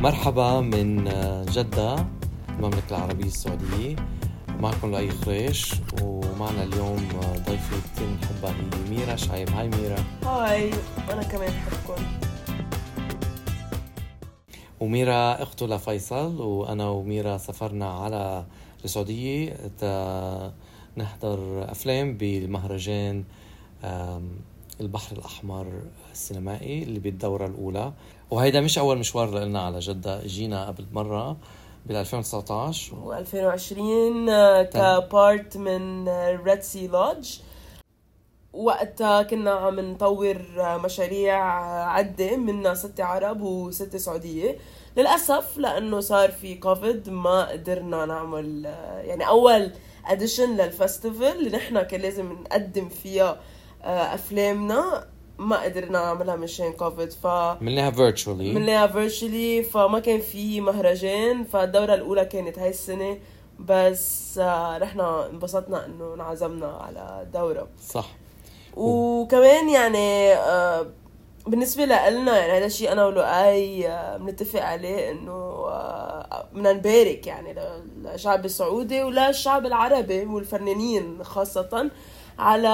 مرحبا من جدة المملكة العربية السعودية. معكم لؤي خريش ومعنا اليوم ضيفة كثير بنحبها هي ميرا. شعيب. هاي ميرا. هاي أنا كمان بحبكم وميرا أخته لفيصل وأنا وميرا سافرنا على السعودية نحضر أفلام بالمهرجان البحر الأحمر السينمائي اللي بالدورة الأولى. وهيدا مش أول مشوار لنا على جدة. إجينا قبل مرة بال 2019 و 2020 ك part من Red Sea Lodge وقتها كنا عم نطور مشاريع عدة منها ستة عرب وستة سعودية. للأسف لأنه صار في كوفيد ما قدرنا نعمل يعني أول edition لل festival اللي نحن كان لازم نقدم فيها آه، أفلامنا. ما قدرنا نعملها مشان كوفيد ف عملناها virtually عملناها virtually فما كان في مهرجان فالدورة الأولى كانت هاي السنة بس آه، نحن انبسطنا إنه انعزمنا على الدورة. صح. وكمان يعني آه، بالنسبة لنا يعني هذا الشيء أنا ولؤي آه، بنتفق عليه إنه آه، بدنا نبارك يعني للشعب السعودي وللشعب العربي والفنانين خاصة على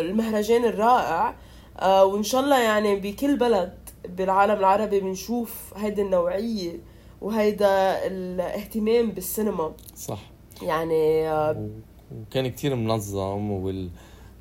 المهرجان الرائع. وإن شاء الله يعني بكل بلد بالعالم العربي بنشوف هيدي النوعية وهيدا الاهتمام بالسينما. صح. يعني وكان كتير منظم وال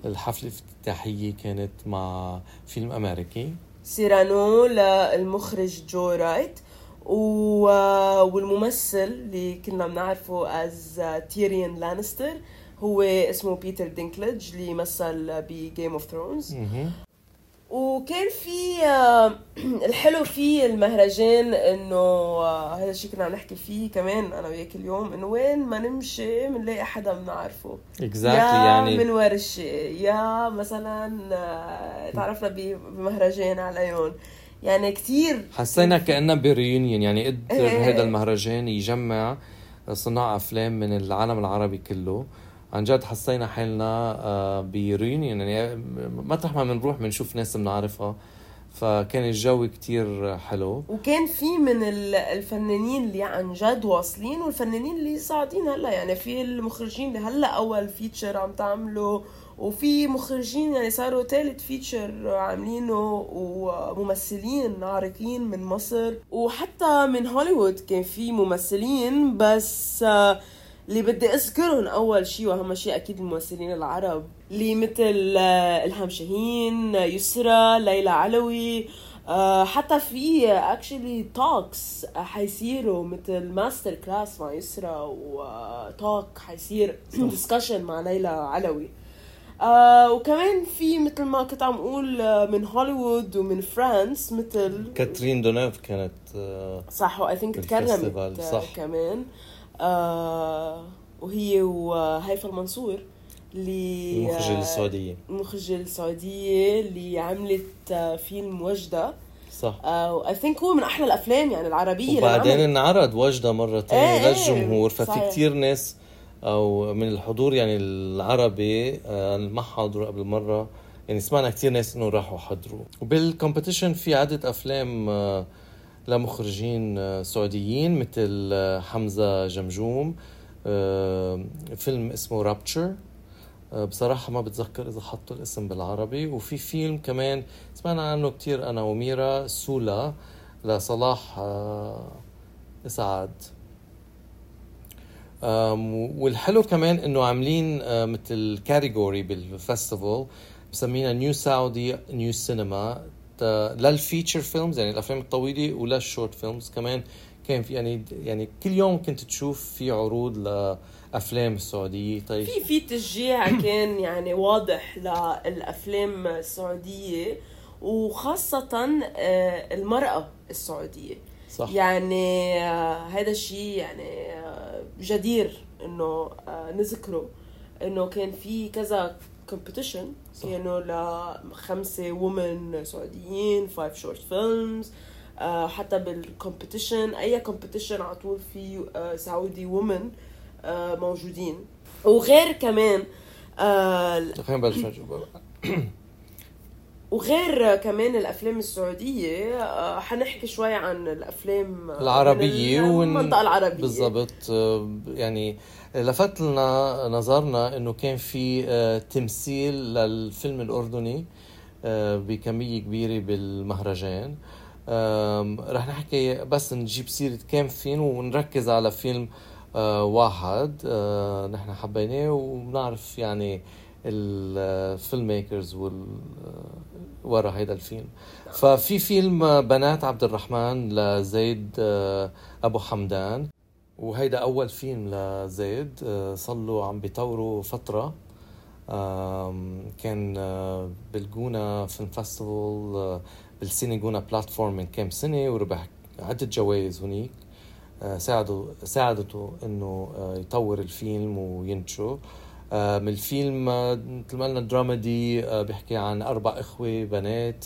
الحفلة الافتتاحية كانت مع فيلم أمريكي. سيرانو للمخرج جو رايت والممثل اللي كنا بنعرفه از تيريان لانستر هو اسمه بيتر دينكلج اللي مثل ب Game of Thrones وكان في الحلو في المهرجان إنه آه، هذا الشيء كنا عم نحكي فيه كمان أنا وياك اليوم إنه وين ما نمشي بنلاقي حدا بنعرفه exactly يا يعني من ورشة يا مثلا آه، تعرفنا بمهرجان عليهم يعني كثير حسينا كأننا ب reunion يعني قدر إيه، إيه، هذا إيه. المهرجان يجمع صناع أفلام من العالم العربي كله. عن جد حسينا حالنا آه، ب reunion يعني مطرح ما بنروح بنشوف ناس بنعرفها. فكان الجو كتير حلو. وكان في من الفنانين اللي عن جد واصلين والفنانين اللي صاعدين هلا. يعني في المخرجين اللي هلا أول feature عم تعملوا وفي مخرجين يعني صاروا ثالث feature عاملينه وممثلين عارقين من مصر. وحتى من هوليوود كان في ممثلين بس آه اللي بدي أذكرهم أول شيء واهم شيء أكيد الممثلين العرب اللي مثل آه، إلهام شاهين يسرى ليلى علوي آه، حتى في actually talks حيصيروا مثل master class مع يسرى و talk حيصير discussion مع ليلى علوي. آه وكمان في مثل ما كنت عم أقول من هوليوود ومن فرانس مثل كاترين دونيف كانت آه صح و I think تكرمت صح. كمان. آه وهي وهيفا المنصور اللي المخرجة السعودية. المخرجة السعودية اللي عملت آه، فيلم وجدة. صح. I think هو من أحلى الأفلام يعني العربية وبعدين انعرض وجدة مرة ثانية إيه للجمهور ففي. كتير ناس أو من الحضور يعني العربي آه، ما حضروا قبل مرة. يعني سمعنا كتير ناس إنه راحوا حضروا. وبال competition في عدة أفلام آه، لمخرجين آه، سعوديين مثل آه، حمزة جمجوم آه، فيلم اسمه Rupture بصراحة ما بتذكر إذا حطوا الاسم بالعربي. وفي فيلم كمان سمعنا عنه كتير أنا وميرا سولا لصلاح إسعاد. والحلو كمان إنه عاملين مثل category بال festival مسمينها new Saudi new cinema لل feature films يعني الأفلام الطويلة ولل short films كمان. كان في يعني يعني كل يوم كنت تشوف في عروض لأفلام السعودية. طيب. في في تشجيع كان يعني واضح للأفلام السعودية وخاصة آه، المرأة السعودية. صح. يعني هذا آه، الشيء يعني آه، جدير إنه نذكره إنه كان في كذا competition كانوا لخمسة women سعوديين five short films حتى بال competition أي competition على طول في سعودي women uh, موجودين. وغير كمان خلينا نبلش وغير كمان الأفلام السعودية آه، حنحكي شوي عن الأفلام العربية والمنطقة العربية. بالضبط آه، يعني لفت لنا نظرنا إنه كان في آه، تمثيل للفيلم الأردني بكمية كبيرة بالمهرجان. رح نحكي بس نجيب سيرة كم فيلم ونركز على فيلم واحد نحن حبيناه وبنعرف يعني الفيلم ميكرز وال ورا هيدا الفيلم. ففي فيلم بنات عبد الرحمن لزيد آه، أبو حمدان. وهيدا أول فيلم لزيد آه، صار له عم بيطوروا فترة. كان آه، بال Gouna Film Festival بال CineGouna Platform من كم سنة وربح عدة جوائز هنيك ساعدوا ساعدته إنه يطور الفيلم وينتجه آه، من الفيلم آه، مثل ما قلنا dramedy آه، بيحكي عن أربع إخوة بنات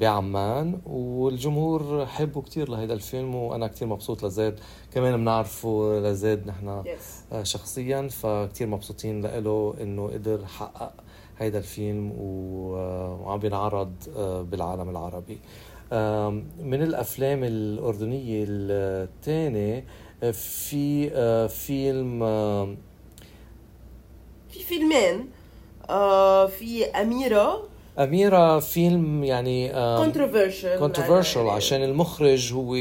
بعمان. والجمهور حبوا كثير لهيدا الفيلم وأنا كثير مبسوط لزيد. كمان بنعرفه لزيد نحن شخصيا فكثير مبسوطين له إنه قدر يحقق هيدا الفيلم وعم بينعرض بالعالم العربي. من الأفلام الأردنية الثانية في فيلم في فيلمين آه في أميرة. أميرة فيلم يعني controversial controversial عشان المخرج هو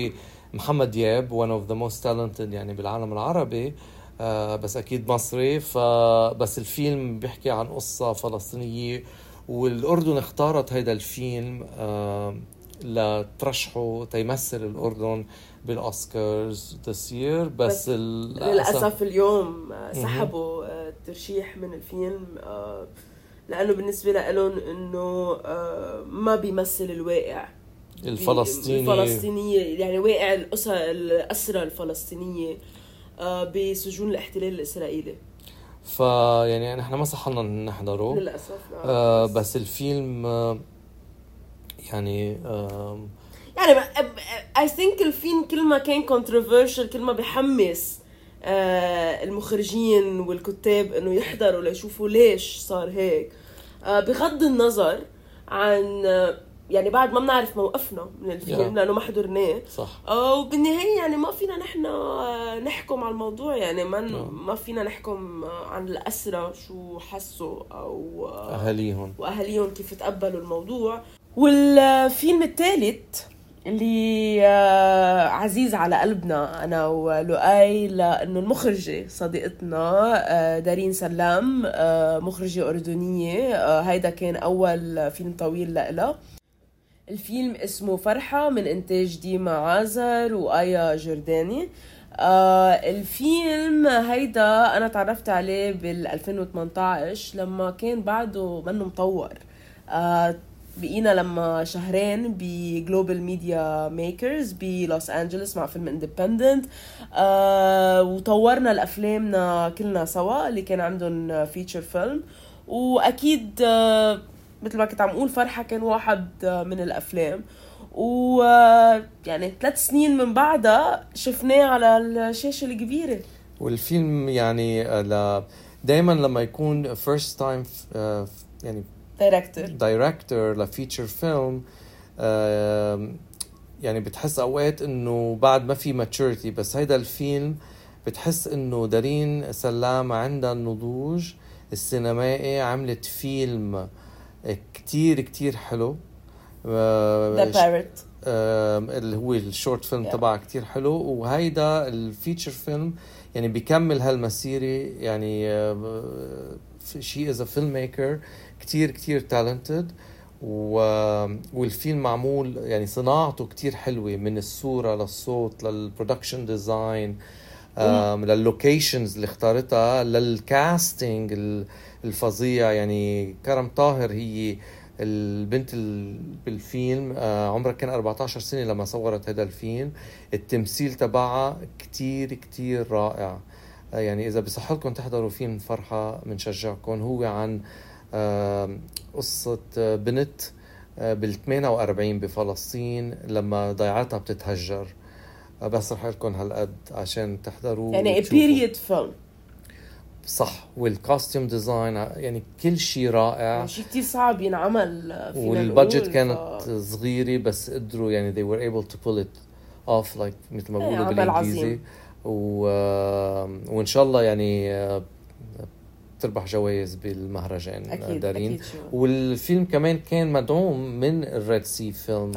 محمد دياب one of the most talented يعني بالعالم العربي آه بس أكيد مصري. فبس الفيلم بيحكي عن قصة فلسطينية والأردن اختارت هيدا الفيلم آه لترشحه تيمثل الأردن بال Oscars this year بس, بس للأسف اليوم سحبوا الترشيح من الفيلم آه، لأنه بالنسبة لهم إنه آه، ما بيمثل الواقع. الفلسطيني. الفلسطينية يعني واقع الاسر الاسرى الفلسطينية آه، بسجون الاحتلال الإسرائيلي. فيعني نحن ما صح لنا نحضره. للأسف آه بس الفيلم يعني آه يعني I think الفيلم كل ما كان controversial كل ما بحمس المخرجين والكتاب إنه يحضروا ليشوفوا ليش صار هيك. آه بغض النظر عن آه يعني بعد ما بنعرف موقفنا من الفيلم yeah. لأنه ما حضرناه. صح. آه وبالنهايه يعني ما فينا نحن آه، نحكم على الموضوع. يعني ما yeah. ما فينا نحكم آه، عن الاسرى شو حسوا أو آه، أهاليهم. وأهاليهم كيف تقبلوا الموضوع. والفيلم الثالث اللي آه، عزيز على قلبنا أنا ولؤي لأنه المخرجة صديقتنا آه، دارين سلام آه، مخرجة أردنية هيدا كان أول فيلم طويل لها الفيلم اسمه فرحة من إنتاج ديما عازر وآيا جرداني آه الفيلم هيدا أنا تعرفت عليه بال 2018 لما كان بعده منه مطور. آه بقينا لما شهرين ب Global Media Makers بلوس انجلوس مع Film Independent آه وطورنا الافلامنا كلنا سوا اللي كان عندهم feature film وأكيد آه مثل ما كنت عم أقول فرحة كان واحد آه من الأفلام. و يعني ثلاث سنين من بعدها شفناه على الشاشة الكبيرة. والفيلم يعني دائما لما يكون first time يعني director director ل feature film يعني بتحس أوقات إنه بعد ما في maturity بس هيدا الفيلم بتحس إنه دارين سلام عندها النضوج السينمائي عملت فيلم كتير كتير حلو. the part اللي هو ال short film تبعها كتير حلو. وهيدا ال feature film يعني بيكمل هالمسيرة يعني she is a filmmaker كتير كتير talented و... والفيلم معمول يعني صناعته كتير حلوة من الصورة للصوت لل production design لل locations اللي اختارتها لل casting الفظيع. يعني كرم طاهر هي البنت بالفيلم آه، عمرها كان 14 سنة لما صورت هذا الفيلم. التمثيل تبعها كتير كتير رائع. يعني إذا بصح لكم تحضروا فيلم فرحة بنشجعكم هو عن قصة بنت آه، بال 48 بفلسطين لما ضيعتها بتتهجر. آه، بس رح لكم هالقد عشان تحضروا يعني بيريد فيلم صح وال costume design يعني كل شيء رائع. يعني شيء كثير صعب ينعمل وال budget كانت ف... صغيرة بس قدروا يعني they were able to pull it off like مثل ما بيقولوا بالإنجليزي. و... وإن شاء الله يعني تربح جوائز بالمهرجان أكيد دارين. أكيد والفيلم كمان كان مدعوم من ال Red Sea Film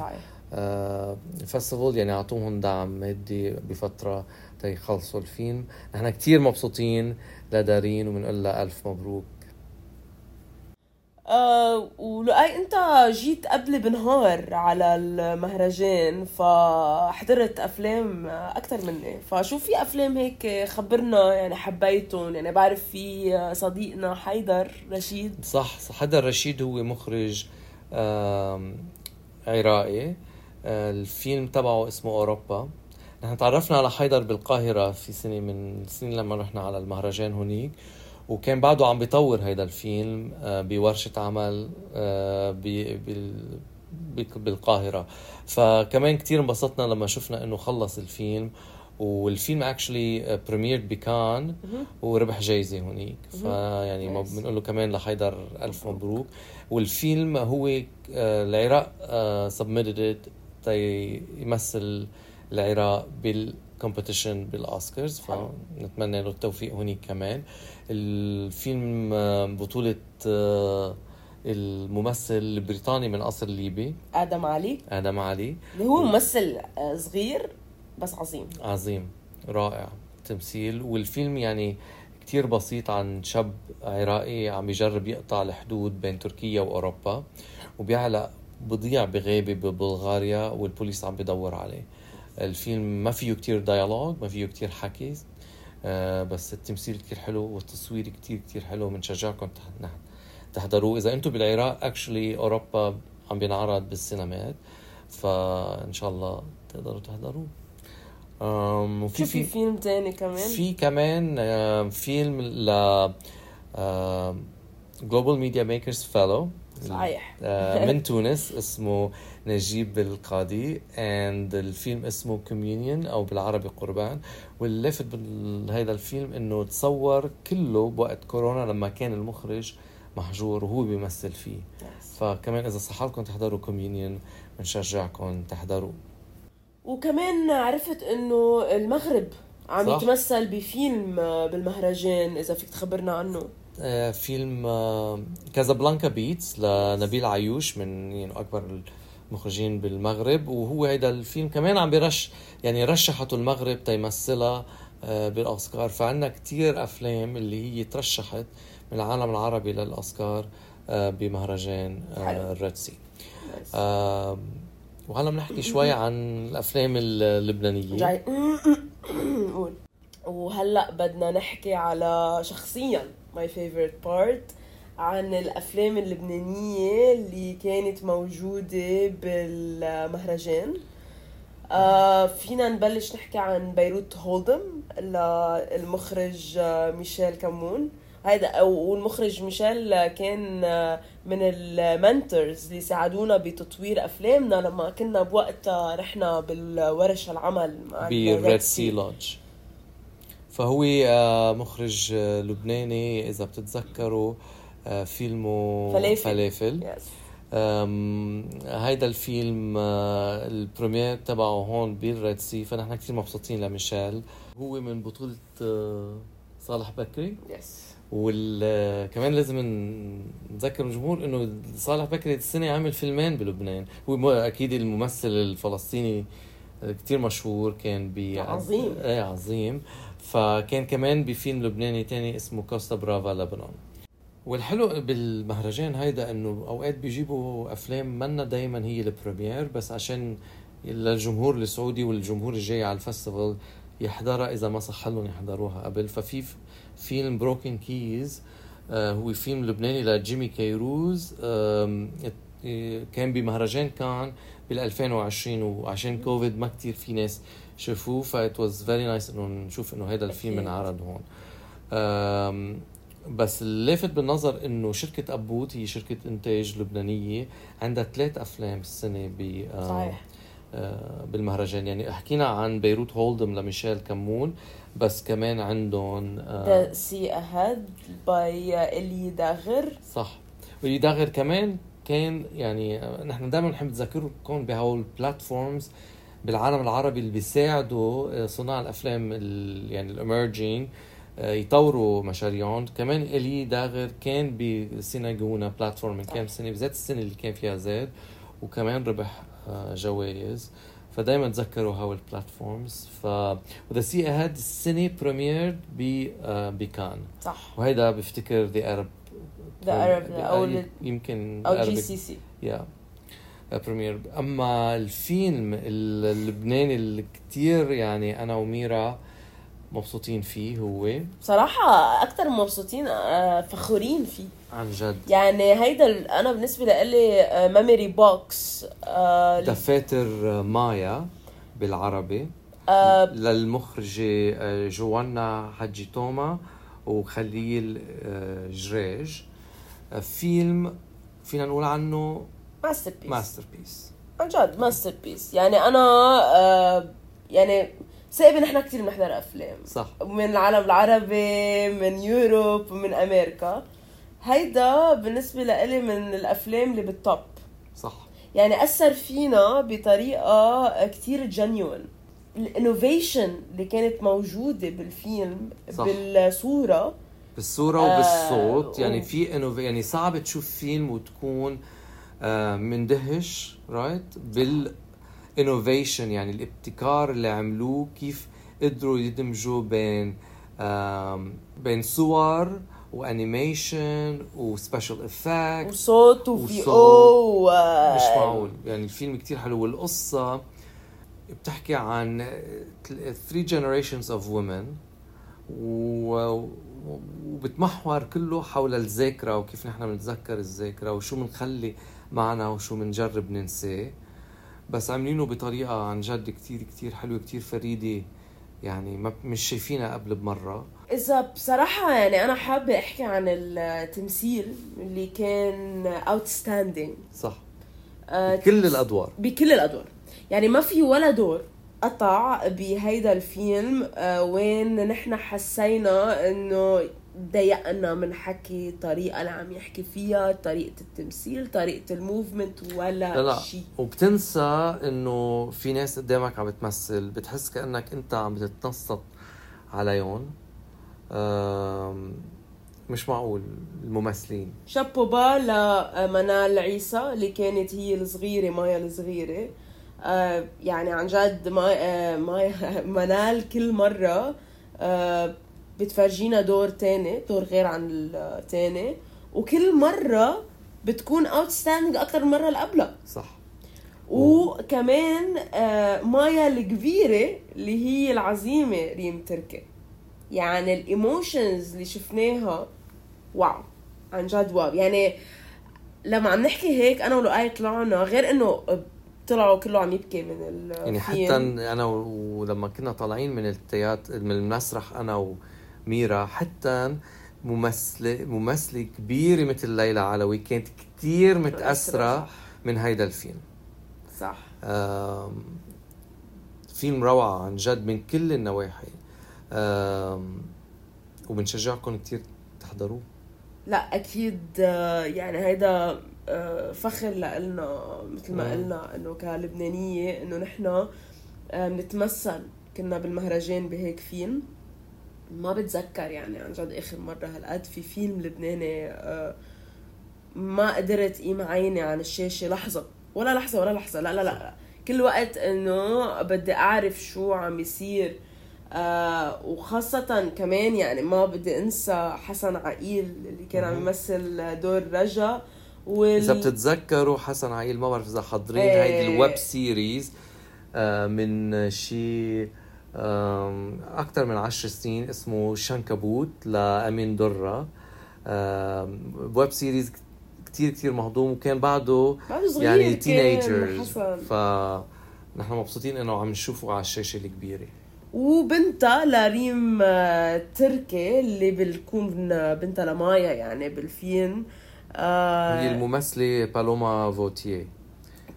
آه Festival يعني أعطوهم دعم مادي بفترة تيخلصوا الفيلم. نحن كتير مبسوطين لدارين وبنقول لها الف مبروك. أه ولقاي أنت جيت قبل بنهار على المهرجان فحضرت أفلام أكثر مني. فشو في أفلام هيك خبرنا يعني حبيتهم؟ يعني بعرف في صديقنا حيدر رشيد. صح, حيدر رشيد هو مخرج عراقي. آه، الفيلم تبعه اسمه أوروبا. نحن تعرفنا على حيدر بالقاهرة في سنة من السنين لما رحنا على المهرجان هونيك وكان بعده عم بيطور هيدا الفيلم آه، بورشة عمل آه، بالقاهرة. فكمان كتير انبسطنا لما شفنا إنه خلص الفيلم والفيلم actually premiered بكان وربح جايزة هونيك. فيعني بنقول له كمان لحيدر ألف مبروك. والفيلم هو آه، العراق submitted يمثل العراق بال competition بال Oscars فنتمنى له التوفيق هونيك كمان. الفيلم آه، بطولة آه، الممثل البريطاني من أصل ليبي. آدم علي. آدم علي. اللي هو ممثل آه، صغير بس عظيم. عظيم رائع تمثيل. والفيلم يعني كتير بسيط عن شاب عراقي عم يجرب يقطع الحدود بين تركيا وأوروبا وبيعلق بضيع بغابه ببلغاريا والبوليس عم بدور عليه. الفيلم ما فيه كتير dialogue ما فيه كتير حكي آه بس التمثيل كتير حلو والتصوير كتير كتير حلو بنشجعكم تحضروه. إذا أنتم بالعراق actually أوروبا عم بينعرض بالسينمات فإن شاء الله تقدروا تحضروه. وفي في فيلم تاني كمان؟ في كمان فيلم ل Global Media Makers fellow صحيح. آه، من تونس اسمه نجيب القاضي and الفيلم اسمه Communion أو بالعربي قربان. واللافت بهذا الفيلم إنه تصور كله بوقت كورونا لما كان المخرج محجور وهو بيمثل فيه. فكمان إذا صح لكم تحضروا Communion بنشجعكم تحضروا. وكمان عرفت إنه المغرب عم صح. يتمثل بفيلم بالمهرجان إذا فيك تخبرنا عنه. فيلم آه، Casablanca Beats لنبيل عيوش من يعني أكبر المخرجين بالمغرب. وهو هيدا الفيلم كمان عم بيرش يعني رشحته المغرب تيمثلها آه، بالأوسكار. فعندنا كتير أفلام اللي هي ترشحت من العالم العربي للأوسكار بمهرجان ال Red Sea وهلا بنحكي شوي عن الأفلام اللبنانية. جاي. وهلا بدنا نحكي على شخصيا. my favorite part عن الأفلام اللبنانية اللي كانت موجودة بالمهرجان. آه فينا نبلش نحكي عن Beirut Hold'em للمخرج آه، ميشيل كمون هيدا والمخرج ميشيل كان آه، من ال mentors اللي ساعدونا بتطوير أفلامنا لما كنا بوقتها رحنا بالورش العمل بالريد سي لودج فهو آه، مخرج آه، لبناني إذا بتتذكروا آه، فيلمه فلافل, فلافل. Yes. هيدا الفيلم ال premiere تبعه هون بال Red Sea فنحن كثير مبسوطين لميشيل. هو من بطولة صالح بكري. yes وكمان لازم نذكر الجمهور إنه صالح بكري السنة عمل فيلمين بلبنان. هو أكيد الممثل الفلسطيني كتير مشهور كان ب عظيم. إيه عظيم. فكان كمان بفيلم لبناني تاني اسمه كوستا برافا لبنان. والحلو بالمهرجان هيدا إنه أوقات بيجيبوا أفلام منا دايما هي ال premiere بس عشان للجمهور السعودي والجمهور الجاي على ال festival يحضرها إذا ما صح لهم يحضروها قبل. ففي فيلم Broken Keys آه هو فيلم لبناني لجيمي كيروز آه كان بمهرجان كان بال 2020 وعشان كوفيد ما كتير في ناس شافوه ف it was very nice إنه نشوف إنه هذا الفيلم انعرض هون. بس اللافت بالنظر إنه شركة أبوت هي شركة إنتاج لبنانية عندها ثلاث أفلام السنة ب صحيح. آه، بالمهرجان. يعني حكينا عن بيروت Hold'em لميشيل كمون بس كمان عندهم The Sea Ahead by الي داغر صح. واللي داغر كمان كان يعني آه، نحن دائما بنحب نذكركم بهول ال platforms بالعالم العربي اللي بيساعدوا آه، صناع الأفلام يعني ال emerging يطوروا مشاريعهم. كمان إلي داغر كان ب CineGouna Platform من كام سنة بالذات السنة اللي كان فيها زاد وكمان ربح جوائز. فدايما تذكروا هاو ال platforms. ف و The Sea Ahead السنة premiere ب بكان. صح. وهيدا بفتكر the Arab the Arab أو يمكن أو GCC يا premiere أما الفيلم اللبناني اللي كثير يعني أنا وميرا مبسوطين فيه هو بصراحة أكثر مبسوطين آه، فخورين فيه. عن جد. يعني هيدا أنا بالنسبة لإلي Memory Box دفاتر مايا بالعربي. آه للمخرجة آه، جوانا حجي توما وخليل جريج. فيلم فينا نقول عنه masterpiece masterpiece عن جد masterpiece يعني أنا يعني ثاقبة نحن كثير بنحضر أفلام. صح. من العالم العربي من Europe ومن أمريكا. هيدا بالنسبة لإلي من الأفلام اللي بال top صح. يعني أثر فينا بطريقة كثير genuine ال innovation اللي كانت موجودة بالفيلم صح. بالصورة. بالصورة وبالصوت. آه يعني في انه يعني صعب تشوف فيلم وتكون آه مندهش right بال innovation يعني الابتكار اللي عملوه كيف قدروا يدمجوا بين بين صور و animation و special effect وصوت وفي أو مش معقول. يعني الفيلم كتير حلو. والقصة بتحكي عن three generations of women وبتمحور كله حول الذاكرة وكيف نحن بنتذكر الذاكرة وشو بنخلي معنا وشو بنجرب ننساه بس عاملينه بطريقة عن جد كتير كتير حلوة كتير فريدة. يعني ما مش شايفينها قبل بمرة. إذا بصراحة يعني أنا حابة أحكي عن التمثيل اللي كان outstanding صح. آه بكل الأدوار. بكل الأدوار. يعني ما في ولا دور قطع بهيدا الفيلم آه وين نحن حسينا إنه ضايقنا من حكي الطريقة اللي عم يحكي فيها طريقة التمثيل طريقة ال movement ولا لا لا. شيء. وبتنسى إنه في ناس قدامك عم بتمثل بتحس كأنك أنت عم بتتنصت عليهم. مش معقول الممثلين. شابوبا لمنال عيسى اللي كانت هي الصغيرة مايا الصغيرة. آه، يعني عن جد مايا منال كل مرة آه، بتفرجينا دور تاني دور غير عن التاني وكل مرة بتكون outstanding أكثر من المرة اللي قبلها. صح. وكمان آه مايا الكبيرة اللي هي العظيمة ريم تركي. يعني ال emotions اللي شفناها wow عن جد wow. يعني لما عم نحكي هيك أنا ولؤي طلعنا غير إنه طلعوا كله عم يبكي من الفيلم يعني حتى أنا ولما كنا طالعين من التياتر من المسرح أنا و ميرا حتى ممثلة ممثلة كبيرة مثل ليلى علوي كانت كثير متأثرة من هيدا الفيلم. صح. فيلم روعة عن جد من كل النواحي. وبنشجعكم كثير تحضروه. لا أكيد آه، يعني هيدا آه، فخر لنا مثل ما قلنا إنه كلبنانية إنه نحن آه، بنتمثل كنا بالمهرجان بهيك فيلم. ما بتذكر يعني عن جد آخر مرة هالقد في فيلم لبناني آه، ما قدرت قيم عيني عن الشاشة. لحظة. ولا لحظة ولا لحظة. لا لا لا كل وقت إنه بدي أعرف شو عم يصير. آه وخاصة كمان يعني ما بدي أنسى حسن عقيل اللي كان عم يمثل دور رجا. وال... إذا بتتذكروا حسن عقيل ما بعرف إذا حاضرين إيه. هيدي ال web series آه من شي أكثر من عشر سنين اسمه شنكبوت لأمين درة. web series كتير كتير مهضوم وكان بعده يعني teenagers ف نحن مبسوطين إنه عم نشوفه على الشاشة الكبيرة. وبنتها لريم آه، تركي اللي بتكون بنتها لمايا يعني بالفيلم آه هي الممثلة بالوما فوتيه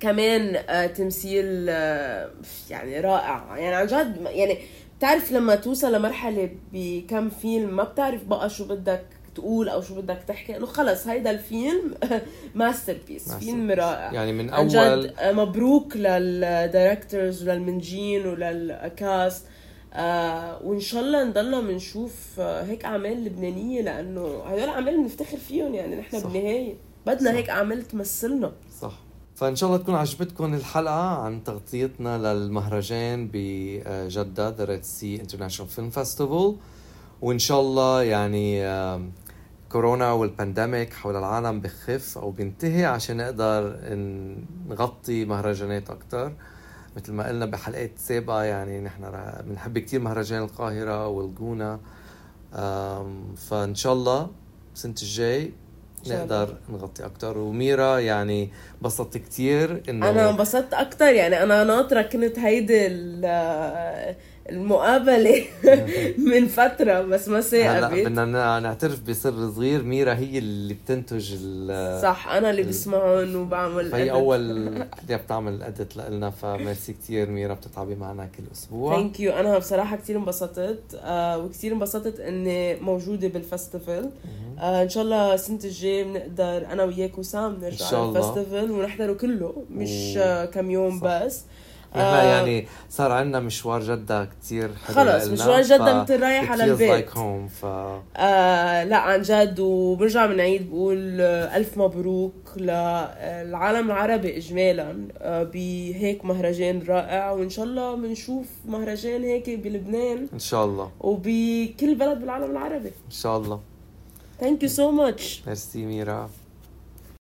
كمان آه، تمثيل آه، يعني رائع. يعني عن جد يعني بتعرف لما توصل لمرحلة بكم فيلم ما بتعرف بقى شو بدك تقول أو شو بدك تحكي. إنه خلص هيدا الفيلم masterpiece. فيلم رائع. يعني من أول جد آه، مبروك لل directors وللمنتجين ولل cast آه وإن شاء الله نضلنا بنشوف آه هيك أعمال لبنانية لأنه هدول أعمال بنفتخر فيهم. يعني نحن بالنهاية بدنا صح. هيك أعمال تمثلنا. صح. فإن شاء الله تكون عجبتكم الحلقة عن تغطيتنا للمهرجان بجدة The Red Sea International Film Festival وإن شاء الله يعني كورونا وال pandemic حول العالم بخف أو بينتهي عشان نقدر نغطي مهرجانات أكثر مثل ما قلنا بحلقات سابقه يعني نحن بنحب كثير مهرجان القاهرة والجونة. فإن شاء الله السنة الجاي نقدر نغطي أكثر وميرا يعني انبسطت كثير إنه أنا انبسطت أكثر يعني أنا ناطرة كنت هيدي المقابلة من فترة بس ما ثاقبت بدنا نعترف بسر صغير. ميرا هي اللي بتنتج صح أنا اللي بسمعهم وبعمل فهي أول وحدة بتعمل اديت لنا فميرسي كثير ميرا بتتعبي معنا كل أسبوع. ثانك يو أنا بصراحة كثير انبسطت آه وكثير انبسطت إني موجودة بال festival آه إن شاء الله السنة الجاية بنقدر أنا وياك وسام نرجع على ال festival ونحضره كله مش. كم يوم صح. بس. نحن آه يعني صار عندنا مشوار جدة كثير حلو خلص مشوار جدة مثل رايح على البيت. like home ف... آه لا عن جد وبرجع بنعيد بقول ألف مبروك للعالم العربي إجمالا آه بهيك مهرجان رائع وإن شاء الله بنشوف مهرجان هيك بلبنان. إن شاء الله. وبكل بلد بالعالم العربي. إن شاء الله. Thank you so much. Merci Mira.